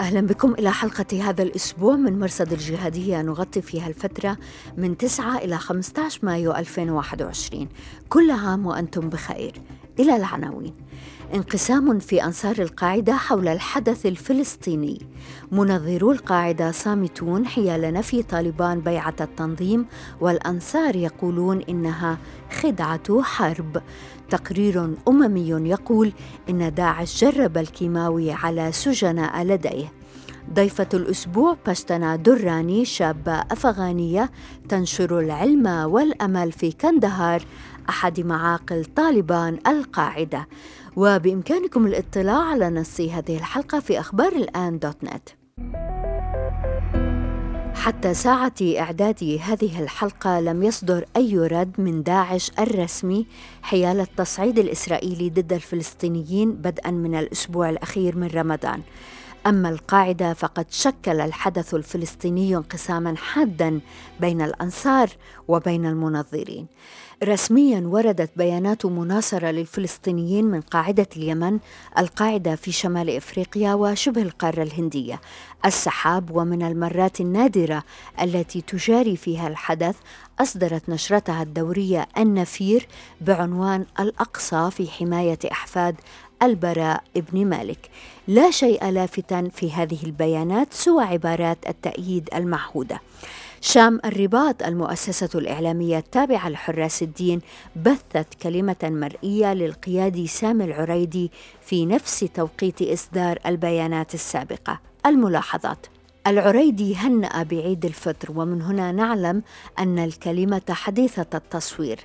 أهلا بكم إلى حلقة هذا الأسبوع من مرصد الجهادية. نغطي فيها الفترة من 9 إلى 15 مايو 2021 كل عام وأنتم بخير. إلى العناوين. انقسام في أنصار القاعدة حول الحدث الفلسطيني. منظرو القاعدة صامتون حيال نفي طالبان بيعة التنظيم والأنصار يقولون إنها خدعة حرب. تقرير أممي يقول إن داعش جرب الكيماوي على سجناء لديه. ضيفة الأسبوع باشتنا دراني شابة أفغانية تنشر العلم والأمل في كندهار أحد معاقل طالبان القاعدة. وبإمكانكم الاطلاع على نص هذه الحلقة في أخبار الآن دوت نت. حتى ساعة إعداد هذه الحلقة لم يصدر أي رد من داعش الرسمي حيال التصعيد الإسرائيلي ضد الفلسطينيين بدءا من الأسبوع الأخير من رمضان. أما القاعدة فقد شكل الحدث الفلسطيني انقساما حادا بين الأنصار وبين المنظرين. رسميا وردت بيانات مناصرة للفلسطينيين من قاعدة اليمن القاعدة في شمال إفريقيا وشبه القارة الهندية. السحاب ومن المرات النادرة التي تجاري فيها الحدث أصدرت نشرتها الدورية النفير بعنوان الأقصى في حماية أحفاد البراء ابن مالك. لا شيء لافتا في هذه البيانات سوى عبارات التأييد المعهودة. شام الرباط المؤسسة الإعلامية التابعة لحراس الدين بثت كلمة مرئية للقيادي سامي العريدي في نفس توقيت إصدار البيانات السابقة. الملاحظات العريدي هنأ بعيد الفطر ومن هنا نعلم أن الكلمة حديثة التصوير.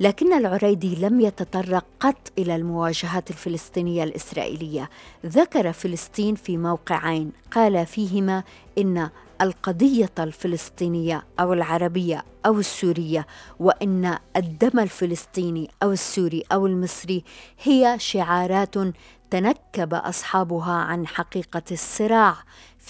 لكن العريدي لم يتطرق قط إلى المواجهات الفلسطينية الإسرائيلية. ذكر فلسطين في موقعين قال فيهما إن القضية الفلسطينية أو العربية أو السورية وإن الدم الفلسطيني أو السوري أو المصري هي شعارات تنكب أصحابها عن حقيقة الصراع.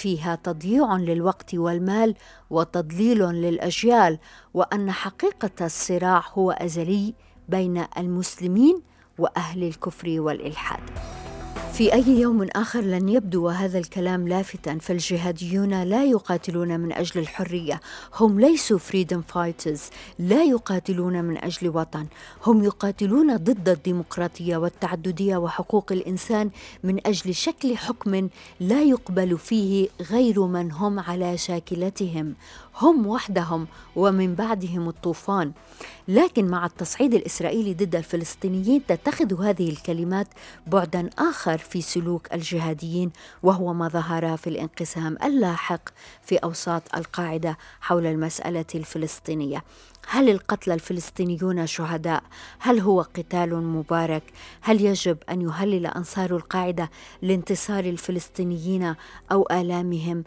فيها تضييع للوقت والمال وتضليل للأجيال وأن حقيقة الصراع هو أزلي بين المسلمين وأهل الكفر والإلحاد. في أي يوم آخر لن يبدو هذا الكلام لافتا فالجهاديون لا يقاتلون من أجل الحرية. هم ليسوا فريدم فايترز لا يقاتلون من أجل وطن. هم يقاتلون ضد الديمقراطية والتعددية وحقوق الإنسان من أجل شكل حكم لا يقبل فيه غير من هم على شاكلتهم. هم وحدهم ومن بعدهم الطوفان. لكن مع التصعيد الإسرائيلي ضد الفلسطينيين تتخذ هذه الكلمات بعدا آخر في سلوك الجهاديين وهو ما ظهر في الانقسام اللاحق في أوساط القاعدة حول المسألة الفلسطينية. هل القتلى الفلسطينيون شهداء؟ هل هو قتال مبارك؟ هل يجب أن يهلل أنصار القاعدة لانتصار الفلسطينيين أو آلامهم؟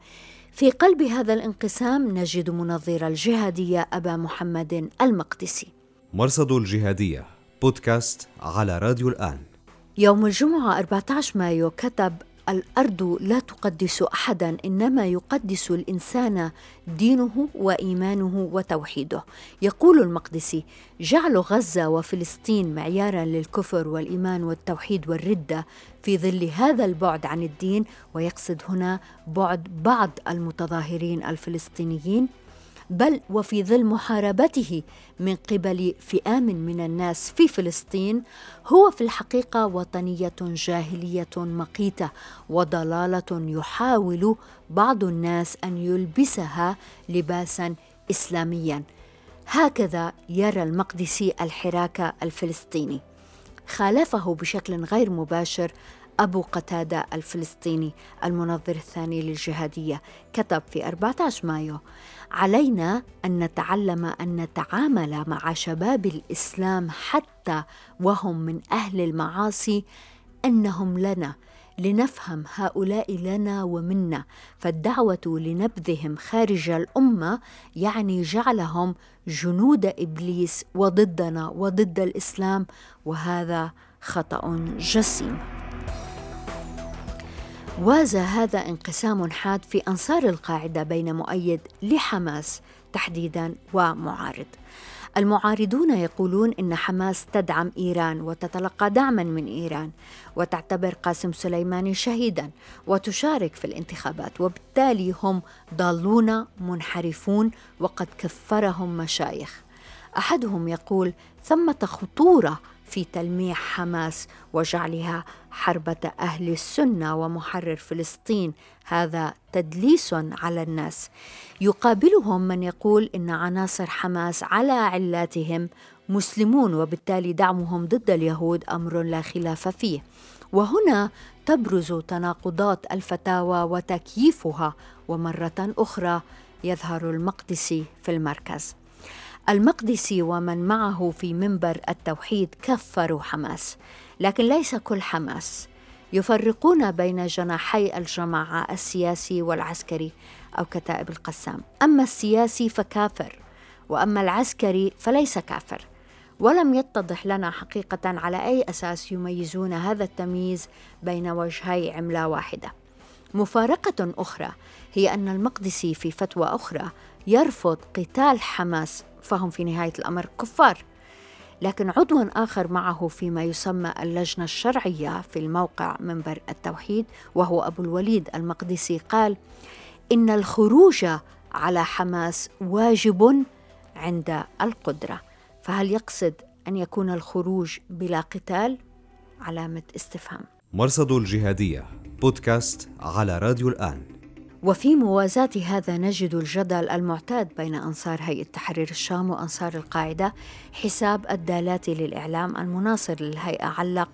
في قلب هذا الانقسام نجد منظر الجهادية أبا محمد المقدسي. مرصد الجهادية بودكاست على راديو الآن. يوم الجمعة 14 مايو كتب الأرض لا تقدس أحدا إنما يقدس الإنسان دينه وإيمانه وتوحيده. يقول المقدسي جعل غزة وفلسطين معيارا للكفر والإيمان والتوحيد والرده في ظل هذا البعد عن الدين ويقصد هنا بعد بعض المتظاهرين الفلسطينيين بل وفي ظل محاربته من قبل فئام من الناس في فلسطين هو في الحقيقة وطنية جاهلية مقيتة وضلالة يحاول بعض الناس أن يلبسها لباسا اسلاميا. هكذا يرى المقدسي الحراك الفلسطيني. خالفه بشكل غير مباشر أبو قتادة الفلسطيني المنظر الثاني للجهادية كتب في 14 مايو علينا أن نتعلم أن نتعامل مع شباب الإسلام حتى وهم من أهل المعاصي أنهم لنا لنفهم هؤلاء لنا ومنا فالدعوة لنبذهم خارج الأمة يعني جعلهم جنود إبليس وضدنا وضد الإسلام وهذا خطأ جسيم. وازى هذا انقسام حاد في أنصار القاعدة بين مؤيد لحماس تحديدا ومعارض. المعارضون يقولون إن حماس تدعم إيران وتتلقى دعما من إيران وتعتبر قاسم سليماني شهيدا وتشارك في الانتخابات وبالتالي هم ضالون منحرفون وقد كفرهم مشايخ. أحدهم يقول ثمة خطورة في تلميح حماس وجعلها حربة أهل السنة ومحرر فلسطين. هذا تدليس على الناس. يقابلهم من يقول إن عناصر حماس على علاتهم مسلمون وبالتالي دعمهم ضد اليهود أمر لا خلاف فيه. وهنا تبرز تناقضات الفتاوى وتكييفها. ومرة أخرى يظهر المقدسي في المركز. المقدسي ومن معه في منبر التوحيد كفروا حماس لكن ليس كل حماس. يفرقون بين جناحي الجماعة السياسي والعسكري أو كتائب القسام. أما السياسي فكافر وأما العسكري فليس كافر. ولم يتضح لنا حقيقة على أي أساس يميزون هذا التمييز بين وجهي عملة واحدة. مفارقة أخرى هي أن المقدسي في فتوى أخرى يرفض قتال حماس فهم في نهاية الأمر كفار. لكن عضو آخر معه فيما يسمى اللجنة الشرعية في الموقع منبر التوحيد وهو أبو الوليد المقدسي قال إن الخروج على حماس واجب عند القدرة. فهل يقصد أن يكون الخروج بلا قتال؟ علامة استفهام. مرصد الجهادية. بودكاست على راديو الآن. وفي موازاة هذا نجد الجدل المعتاد بين أنصار هيئة تحرير الشام وأنصار القاعدة حساب الدالات للإعلام المناصر للهيئة علق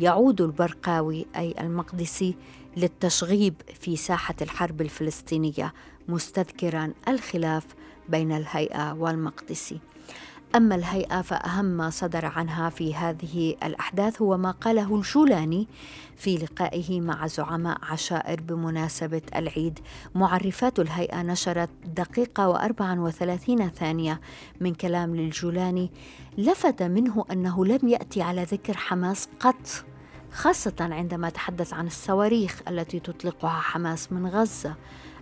يعود البرقاوي أي المقدسي للتشغيب في ساحة الحرب الفلسطينية مستذكرا الخلاف بين الهيئة والمقدسي. أما الهيئة فأهم ما صدر عنها في هذه الأحداث هو ما قاله الجولاني في لقائه مع زعماء عشائر بمناسبة العيد. معرفات الهيئة نشرت دقيقة وأربعا وثلاثين ثانية من كلام للجولاني لفت منه أنه لم يأتي على ذكر حماس قط خاصة عندما تحدث عن الصواريخ التي تطلقها حماس من غزة.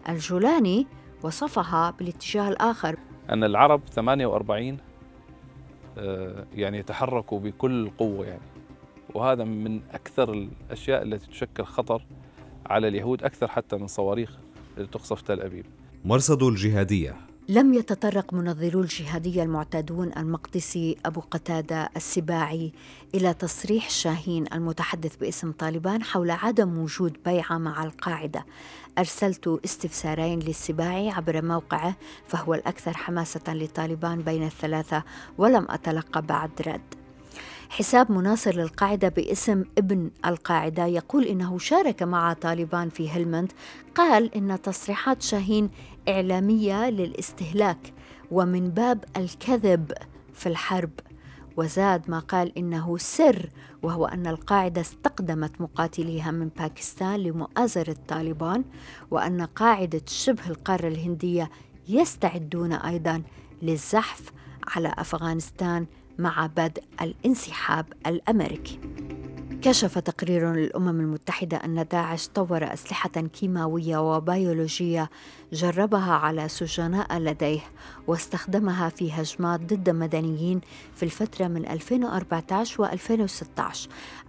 الجولاني وصفها بالاتجاه الآخر. أن العرب 48 آه، يعني يتحركوا بكل قوة يعني. وهذا من أكثر الأشياء التي تشكل خطر على اليهود أكثر حتى من صواريخ اللي تقصف تل أبيب. مرصد الجهادية. لم يتطرق منظرو الجهادية المعتادون المقدسي أبو قتادة السباعي إلى تصريح شاهين المتحدث باسم طالبان حول عدم وجود بيعة مع القاعدة. أرسلت استفسارين للسباعي عبر موقعه فهو الأكثر حماسة لطالبان بين الثلاثة ولم أتلقى بعد رد. حساب مناصر للقاعدة باسم ابن القاعدة. يقول إنه شارك مع طالبان في هلمند. قال إن تصريحات شاهين إعلامية للاستهلاك ومن باب الكذب في الحرب. وزاد ما قال إنه سر وهو أن القاعدة استقدمت مقاتليها من باكستان لمؤازرة طالبان وأن قاعدة شبه القارة الهندية يستعدون أيضا للزحف على أفغانستان مع بدء الانسحاب الأمريكي. كشف تقرير للأمم المتحدة أن داعش طور أسلحة كيماوية وبيولوجية جربها على سجناء لديه واستخدمها في هجمات ضد مدنيين في الفترة من 2014 و2016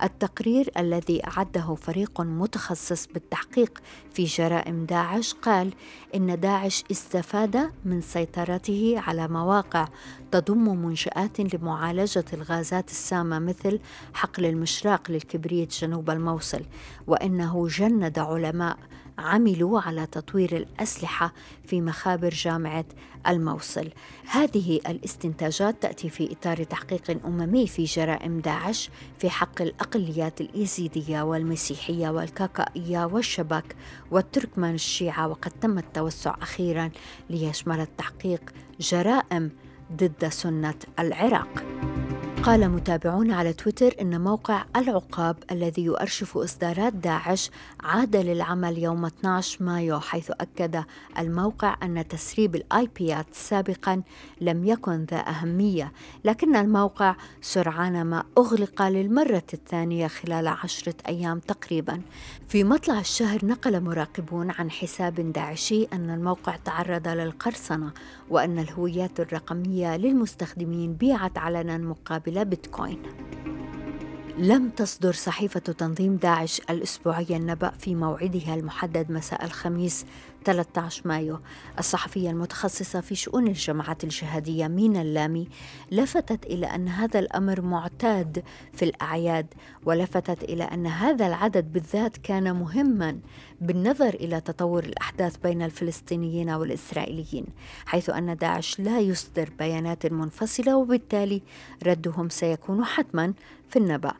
التقرير الذي أعده فريق متخصص بالتحقيق في جرائم داعش قال إن داعش استفاد من سيطرته على مواقع تضم منشآت لمعالجة الغازات السامة مثل حقل المشراق للكبريت جنوب الموصل وإنه جند علماء عملوا على تطوير الأسلحة في مخابر جامعة الموصل. هذه الاستنتاجات تأتي في إطار تحقيق أممي في جرائم داعش في حق الأقليات الإيزيدية والمسيحية والكاكائية والشبك والتركمان الشيعة وقد تم التوسع أخيرا ليشمل التحقيق جرائم ضد سنة العراق. قال متابعون على تويتر إن موقع العقاب الذي يؤرشف إصدارات داعش عاد للعمل يوم 12 مايو حيث أكد الموقع أن تسريب ال IP ات سابقا لم يكن ذا أهمية. لكن الموقع سرعان ما أغلق للمرة الثانية خلال عشرة أيام تقريبا. في مطلع الشهر نقل مراقبون عن حساب داعشي أن الموقع تعرض للقرصنة وأن الهويات الرقمية للمستخدمين بيعت علنا مقابل بيتكوين. لم تصدر صحيفة تنظيم داعش الأسبوعية النبأ في موعدها المحدد مساء الخميس 13 مايو. الصحفية المتخصصة في شؤون الجماعات الجهادية مينا اللامي لفتت إلى أن هذا الأمر معتاد في الأعياد ولفتت إلى أن هذا العدد بالذات كان مهما بالنظر إلى تطور الأحداث بين الفلسطينيين والإسرائيليين حيث أن داعش لا يصدر بيانات منفصلة وبالتالي ردهم سيكون حتما في النبأ.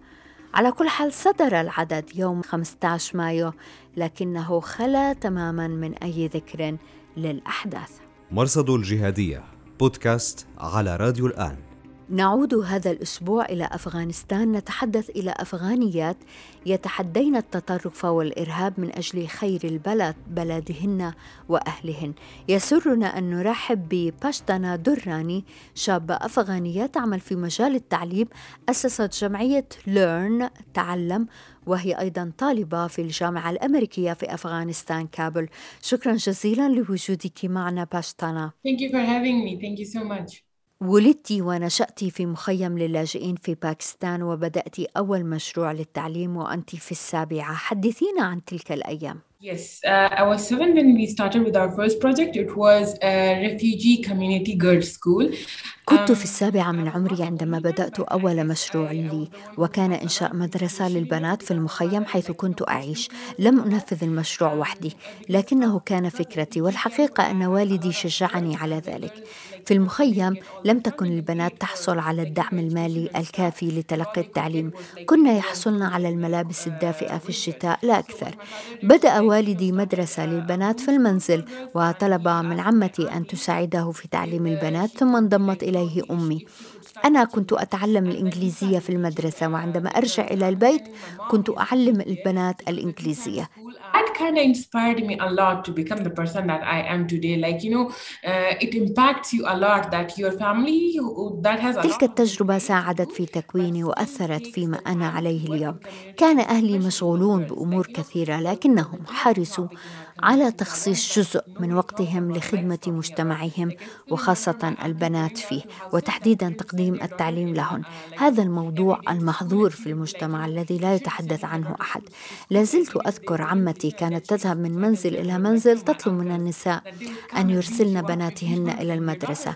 على كل حال صدر العدد يوم 15 مايو لكنه خلا تماما من أي ذكر للأحداث. مرصد الجهادية بودكاست على راديو الآن. نعود هذا الأسبوع إلى أفغانستان نتحدث إلى أفغانيات يتحدين التطرف والإرهاب من أجل خير البلد بلدهن وأهلهن يسرنا أن نرحب بباشتانا دراني شابه افغانيه تعمل في مجال التعليم أسست جمعية Learn تعلم وهي أيضا طالبة في الجامعة الأمريكية في أفغانستان كابل شكرا جزيلا لوجودك معنا باشتانا Thank you for having me. Thank you so much. ولدت ونشأت في مخيم للاجئين في باكستان وبدأت أول مشروع للتعليم وأنت في السابعة حدثينا عن تلك الأيام Yes, uh, I was seven when we started with our first project. It was a refugee community girls' school. كنت في السابعة من عمري عندما بدأت أول مشروع لي وكان إنشاء مدرسة للبنات في المخيم حيث كنت أعيش لم أنفذ المشروع وحدي لكنه كان فكرتي والحقيقة أن والدي شجعني على ذلك في المخيم لم تكن البنات تحصل على الدعم المالي الكافي لتلقي التعليم. كنا يحصلن على الملابس الدافئة في الشتاء لا أكثر. بدأ والدي مدرسة للبنات في المنزل وطلب من عمتي أن تساعده في تعليم البنات ثم انضمت إليه أمي. أنا كنت أتعلم الإنجليزية في المدرسة وعندما أرجع إلى البيت كنت أعلم البنات الإنجليزية. That kind of inspired me a lot to become the person that I am today. Like, you know, uh, it impacts you a lot that your family that has a تلك التجربة ساعدت في تكويني وأثرت فيما أنا عليه اليوم. كان أهلي مشغولون بأمور كثيرة لكنهم حرصوا على تخصيص جزء من وقتهم لخدمة مجتمعهم وخاصة البنات فيه وتحديدا تقديم التعليم لهن. هذا الموضوع المحظور في المجتمع الذي لا يتحدث عنه أحد. لازلت أذكر عمتي كانت تذهب من منزل إلى منزل تطلب من النساء أن يرسلن بناتهن إلى المدرسة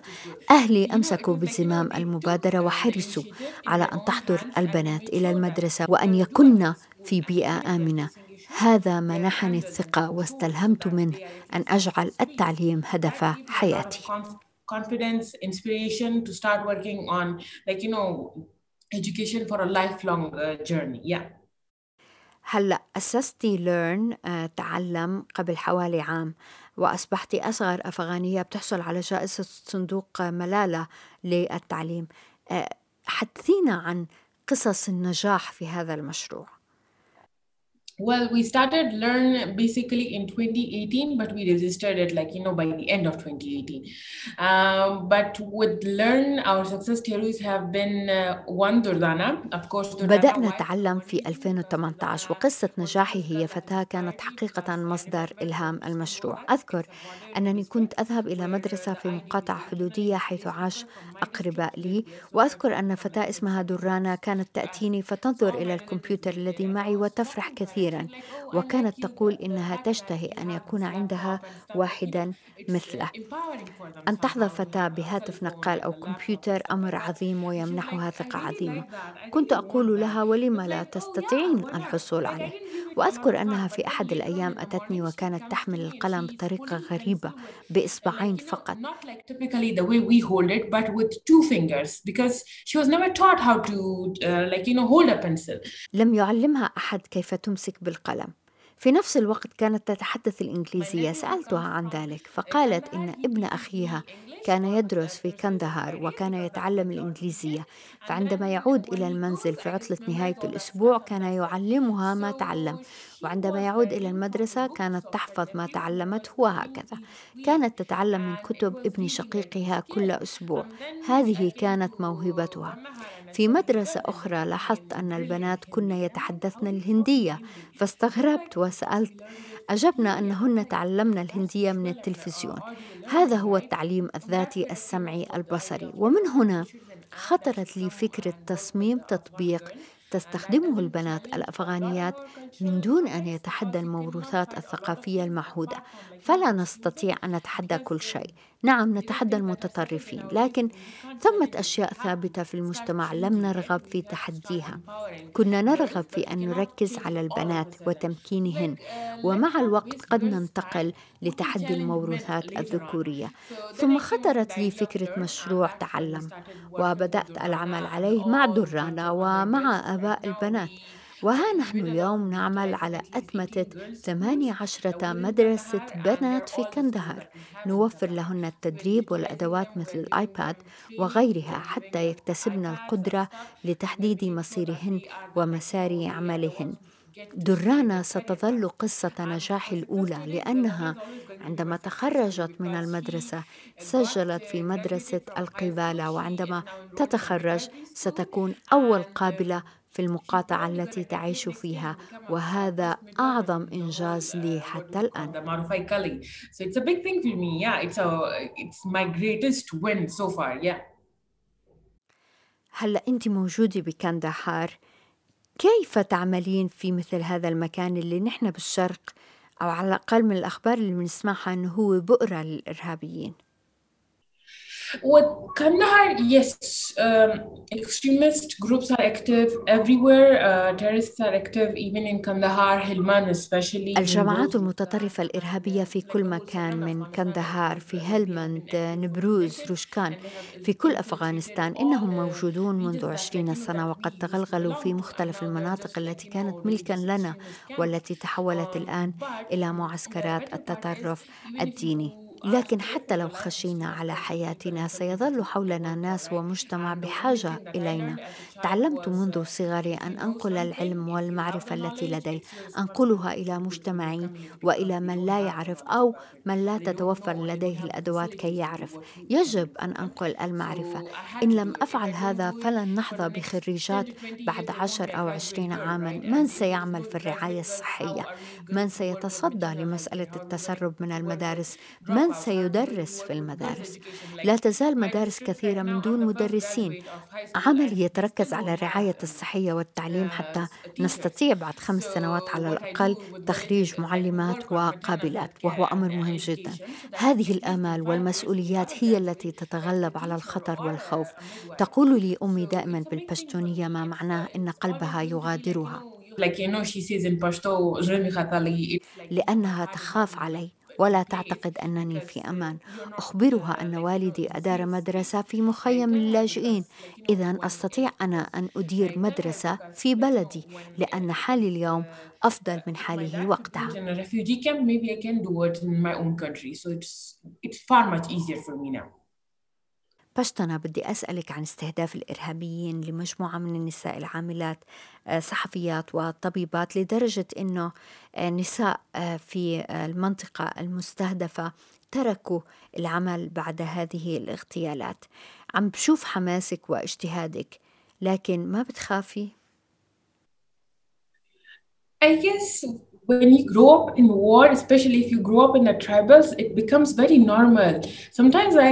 أهلي أمسكوا بزمام المبادرة وحرصوا على أن تحضر البنات إلى المدرسة وأن يكن في بيئة آمنة هذا منحني الثقة واستلهمت منه أن أجعل التعليم هدف حياتي confidence, inspiration to start working on, like, you know, education for a lifelong uh, journey. Yeah. هلا أسستي ليرن تعلم قبل حوالي عام وأصبحت أصغر أفغانية بتحصل على جائزة صندوق ملالة للتعليم. آه، حدثينا عن قصص النجاح في هذا المشروع. Well, we started Learn basically in 2018, but we registered it like, you know, by the end of 2018. Um, but with Learn, our success stories have been uh, one Durdana, of course. Durdana بدأنا نتعلم في 2018 وقصة نجاحي هي فتاة كانت حقيقة مصدر إلهام المشروع أذكر أنني كنت أذهب إلى مدرسة في مقاطعة حدودية حيث عاش أقرباء لي وأذكر أن فتاة اسمها درانا كانت تأتيني فتنظر إلى الكمبيوتر الذي معي وتفرح كثيرا وكانت تقول إنها تشتهي أن يكون عندها واحدا مثله. أن تحظى فتاة بهاتف نقال أو كمبيوتر أمر عظيم ويمنحها ثقة عظيمة. كنت أقول لها ولم لا تستطيعين الحصول عليه؟ وأذكر أنها في أحد الأيام أتتني وكانت تحمل القلم بطريقة غريبة بإصبعين فقط. Not like typically the way we hold it, but with two fingers because she was never taught how to, like, you know, hold a pencil. لم يعلمها أحد كيف تمسك بالقلم. في نفس الوقت كانت تتحدث الإنجليزية سألتها عن ذلك فقالت إن ابن أخيها كان يدرس في كندهار وكان يتعلم الإنجليزية. فعندما يعود إلى المنزل في عطلة نهاية الأسبوع كان يعلمها ما تعلم. وعندما يعود إلى المدرسة كانت تحفظ ما تعلمته وهكذا كانت تتعلم من كتب ابن شقيقها كل أسبوع. هذه كانت موهبتها. في مدرسة أخرى لاحظت أن البنات كن يتحدثن الهندية فاستغربت وسألت أجبنا أنهن تعلمن الهندية من التلفزيون. هذا هو التعليم الذاتي السمعي البصري. ومن هنا خطرت لي فكرة تصميم تطبيق تستخدمه البنات الأفغانيات من دون أن يتحدى الموروثات الثقافية المعهودة. فلا نستطيع أن نتحدى كل شيء. نعم نتحدى المتطرفين لكن ثمة أشياء ثابتة في المجتمع لم نرغب في تحديها. كنا نرغب في أن نركز على البنات وتمكينهن ومع الوقت قد ننتقل لتحدي الموروثات الذكورية. ثم خطرت لي فكرة مشروع تعلم وبدأت العمل عليه مع درانا ومع آباء البنات. وها نحن اليوم نعمل على أتمتة 18 مدرسة بنات في كندهار. نوفر لهن التدريب والأدوات مثل الآيباد وغيرها حتى يكتسبن القدرة لتحديد مصيرهن ومسار عملهن. درانا ستظل قصة نجاح الأولى لأنها عندما تخرجت من المدرسة سجلت في مدرسة القبالة وعندما تتخرج ستكون أول قابلة في المقاطعة التي تعيش فيها وهذا أعظم إنجاز لي حتى الآن So it's a big thing for me. Yeah, it's a it's my greatest win so far. Yeah. هلا أنت موجودة بكندهار كيف تعملين في مثل هذا المكان اللي نحن بالشرق أو على الأقل من الأخبار اللي بنسمعها أنه هو بؤرة للإرهابيين With Kandahar, yes, um, extremist groups are active everywhere. Uh, terrorists are active even in Kandahar, Helmand especially. الجماعات المتطرفة الإرهابية في كل مكان من كندهار في هلمند نبروز روشكان في كل أفغانستان إنهم موجودون منذ عشرين سنة وقد تغلغلوا في مختلف المناطق التي كانت ملكا لنا والتي تحولت الآن إلى معسكرات التطرف الديني لكن حتى لو خشينا على حياتنا سيظل حولنا ناس ومجتمع بحاجة إلينا. تعلمت منذ صغري أن أنقل العلم والمعرفة التي لدي أنقلها إلى مجتمعي وإلى من لا يعرف أو من لا تتوفر لديه الأدوات كي يعرف. يجب أن أنقل المعرفة. إن لم أفعل هذا فلن نحظى بخريجات بعد عشر أو عشرين عاما. من سيعمل في الرعاية الصحية؟ من سيتصدى لمسألة التسرب من المدارس؟ من من سيدرس في المدارس. لا تزال مدارس كثيرة من دون مدرسين. عمل يتركز على الرعاية الصحية والتعليم حتى نستطيع بعد خمس سنوات على الأقل تخريج معلمات وقابلات وهو أمر مهم جدا. هذه الآمال والمسؤوليات هي التي تتغلب على الخطر والخوف. تقول لي أمي دائما بالبشتونية ما معناه إن قلبها يغادرها. لأنها تخاف علي. ولا تعتقد أنني في أمان. أخبرها أن والدي أدار مدرسة في مخيم للاجئين إذا أستطيع أنا أن أدير مدرسة في بلدي لأن حالي اليوم أفضل من حاله وقتها. بشتنا بدي أسألك عن استهداف الإرهابيين لمجموعة من النساء العاملات آه، صحفيات وطبيبات لدرجة أنه النساء آه، في المنطقة المستهدفة تركوا العمل بعد هذه الاغتيالات عم بشوف حماسك واجتهادك لكن ما بتخافي؟ I guess when you grow up in war, especially if you grow up in the tribals, it becomes very normal. Sometimes I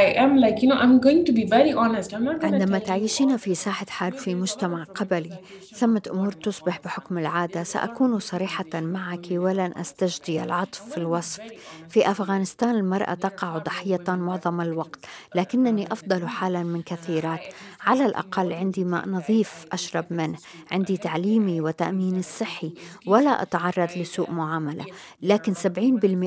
I am like you know I'm going to be very honest. I'm not عندما تعيشين في ساحة حرب في مجتمع قبلي ثمة أمور تصبح بحكم العادة سأكون صريحة معك ولن أستجدي العطف في الوصف في أفغانستان المرأة تقع ضحية معظم الوقت لكنني أفضل حالا من كثيرات على الأقل عندي ماء نظيف أشرب منه عندي تعليمي وتأميني الصحي ولا أتعرض تتعرض لسوء معاملة لكن 70%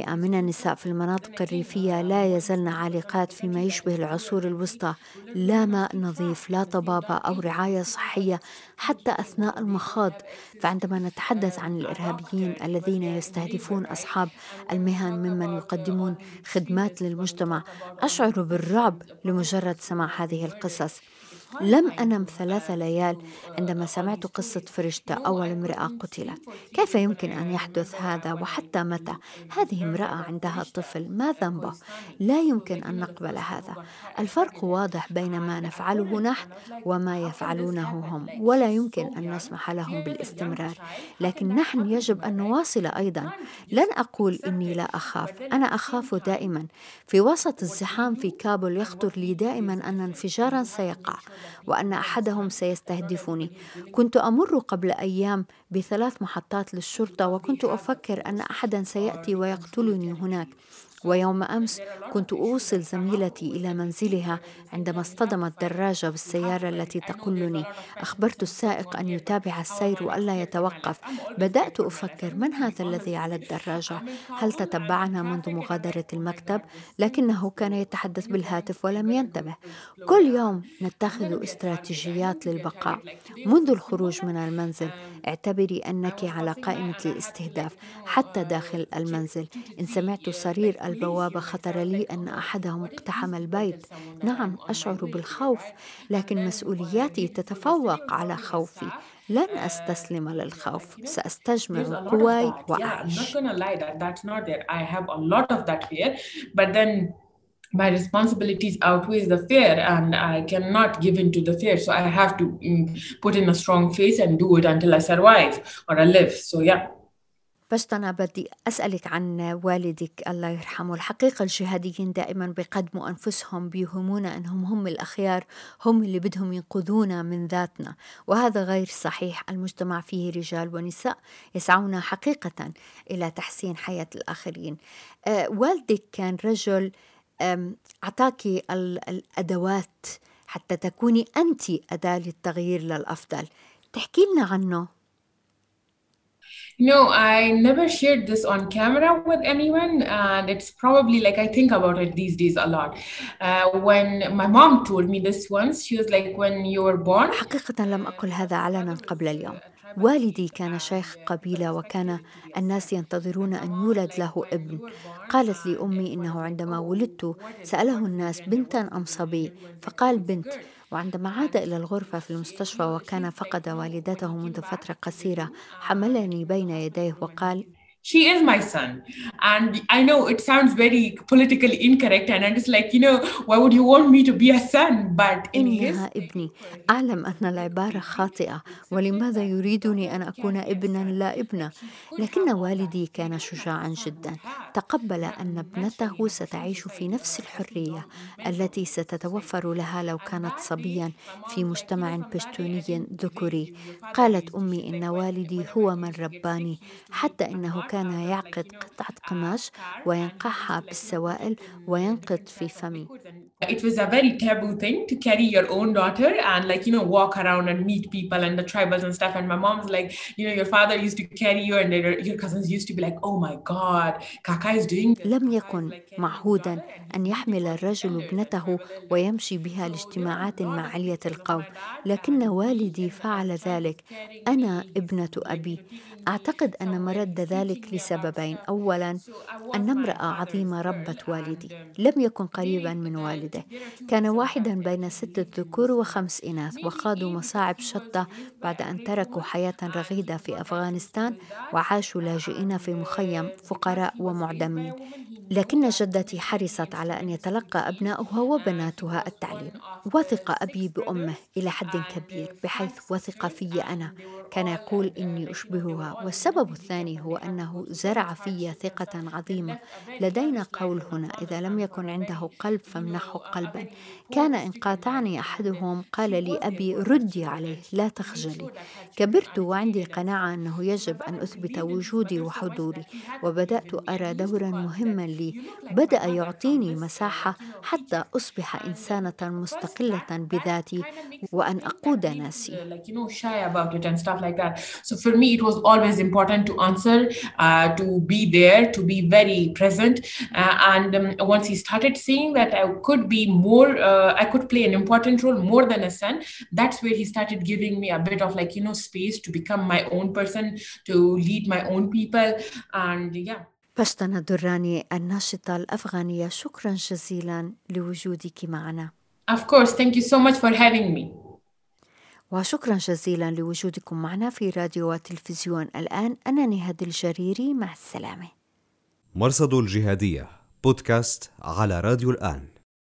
من النساء في المناطق الريفية لا يزلن عالقات فيما يشبه العصور الوسطى لا ماء نظيف لا طبابة أو رعاية صحية حتى أثناء المخاض. فعندما نتحدث عن الإرهابيين الذين يستهدفون أصحاب المهن ممن يقدمون خدمات للمجتمع أشعر بالرعب لمجرد سماع هذه القصص. لم أنم ثلاث ليال عندما سمعت قصة فرشتة أول امرأة قتلت. كيف يمكن أن يحدث هذا وحتى متى؟ هذه امرأة عندها طفل ما ذنبه؟ لا يمكن أن نقبل هذا. الفرق واضح بين ما نفعله نحن وما يفعلونه هم ولا يمكن أن نسمح لهم بالاستمرار. لكن نحن يجب أن نواصل أيضا. لن أقول إني لا أخاف. أنا أخاف دائما. في وسط الزحام في كابول يخطر لي دائما أن انفجارا سيقع. وأن أحدهم سيستهدفني. كنت أمر قبل أيام بثلاث محطات للشرطة وكنت أفكر أن أحدا سيأتي ويقتلني هناك. ويوم أمس كنت أوصل زميلتي إلى منزلها عندما اصطدمت دراجه بالسيارة التي تقلني أخبرت السائق أن يتابع السير وألا يتوقف. بدأت أفكر من هذا الذي على الدراجة؟ هل تتبعنا منذ مغادرة المكتب؟ لكنه كان يتحدث بالهاتف ولم ينتبه. كل يوم نتخذ استراتيجيات للبقاء منذ الخروج من المنزل. اعتبري أنك على قائمة الاستهداف حتى داخل المنزل. إن سمعت صرير البوابة خطر لي أن أحدهم اقتحم البيت. نعم أشعر بالخوف لكن مسؤولياتي تتفوق على خوفي. لن أستسلم للخوف. سأستجمع قواي وأعيش. My responsibilities outweighs the fear and I cannot give in to the fear. So I have to um, put in a strong face and do it until I survive or I live. So yeah. بس أنا بدي أسألك عن والدك الله يرحمه الحقيقة الجهاديين دائما بيقدموا أنفسهم بيوهمونا أنهم هم الأخيار هم اللي بدهم ينقذونا من ذاتنا وهذا غير صحيح المجتمع فيه رجال ونساء يسعون حقيقة إلى تحسين حياة الآخرين أه والدك كان رجل أعطاك الأدوات حتى تكوني أنت أداة للتغيير للأفضل تحكي لنا عنه No, I never shared this on camera with anyone, and it's probably like I think about it these days a lot. Uh, when my mom told me this once, she was like, "When you were born." حقيقة لم أقل هذا علنا قبل اليوم. والدي كان شيخ قبيلة وكان الناس ينتظرون أن يولد له ابن. قالت لي أمي إنه عندما ولدت سأله الناس بنتا أم صبي؟ فقال بنت. وعندما عاد إلى الغرفة في المستشفى وكان فقد والدته منذ فترة قصيرة حملني بين يديه وقال she is my son. And i know it sounds very politically incorrect and i'm just like you know why would you want me to be a son? But in إنها ابني أعلم أن العبارة خاطئة ولماذا يريدني أن أكون ابنا لا ابنة؟ لكن والدي كان شجاعا جدا. تقبل أن ابنته ستعيش في نفس الحرية التي ستتوفر لها لو كانت صبيا في مجتمع بشتوني ذكوري. قالت أمي إن والدي هو من رباني حتى إنه كان يعقد قطعة قماش وينقعها بالسوائل وينقض في فمي. It was a very taboo thing to carry your own daughter and like you know walk around and meet people and the tribals and stuff and my mom's like you know your father used to carry you and your cousins used to be like oh my god Kaka is doing this. لم يكن معهودا أن يحمل الرجل ابنته ويمشي بها لاجتماعات مع علية القوم لكن والدي فعل ذلك أنا ابنة أبي أعتقد أن مرد ذلك لسببين. أولا أن امرأة عظيمة ربت والدي لم يكن قريبا من والده. كان واحدا بين ستة ذكور وخمس إناث وخاضوا مصاعب شتى بعد أن تركوا حياة رغيدة في أفغانستان وعاشوا لاجئين في مخيم فقراء ومعدمين. لكن جدتي حرصت على أن يتلقى أبناؤها وبناتها التعليم. وثق أبي بأمه إلى حد كبير بحيث وثق في أنا. كان يقول إني أشبهها. والسبب الثاني هو أنه زرع في ثقة عظيمة. لدينا قول هنا إذا لم يكن عنده قلب فامنحه قلبا. كان إن قاطعني أحدهم قال لي أبي ردي عليه لا تخجلي. كبرت وعندي قناعة أنه يجب أن أثبت وجودي وحضوري. وبدأت أرى دورا مهما لي بدأ يعطيني مساحة حتى أصبح إنسانة مستقلة بذاتي وأن أقود ناسي. So for me, it was always important to answer, uh, to be there, to be very present. Uh, and um, once he started seeing that I could be more, uh, I could play an important role more than a son, that's where he started giving me a bit of like, you know, space to become my own person, to lead my own people. And yeah. بشتنا دراني الناشطة الأفغانية. شكرا جزيلا لوجودك معنا. Of course, thank you so much for having me. وشكرا جزيلا لوجودكم معنا في راديو وتلفزيون الآن. أنا نهاد الجريري. مع السلامة. مرصد الجهادية. بودكاست على راديو الآن.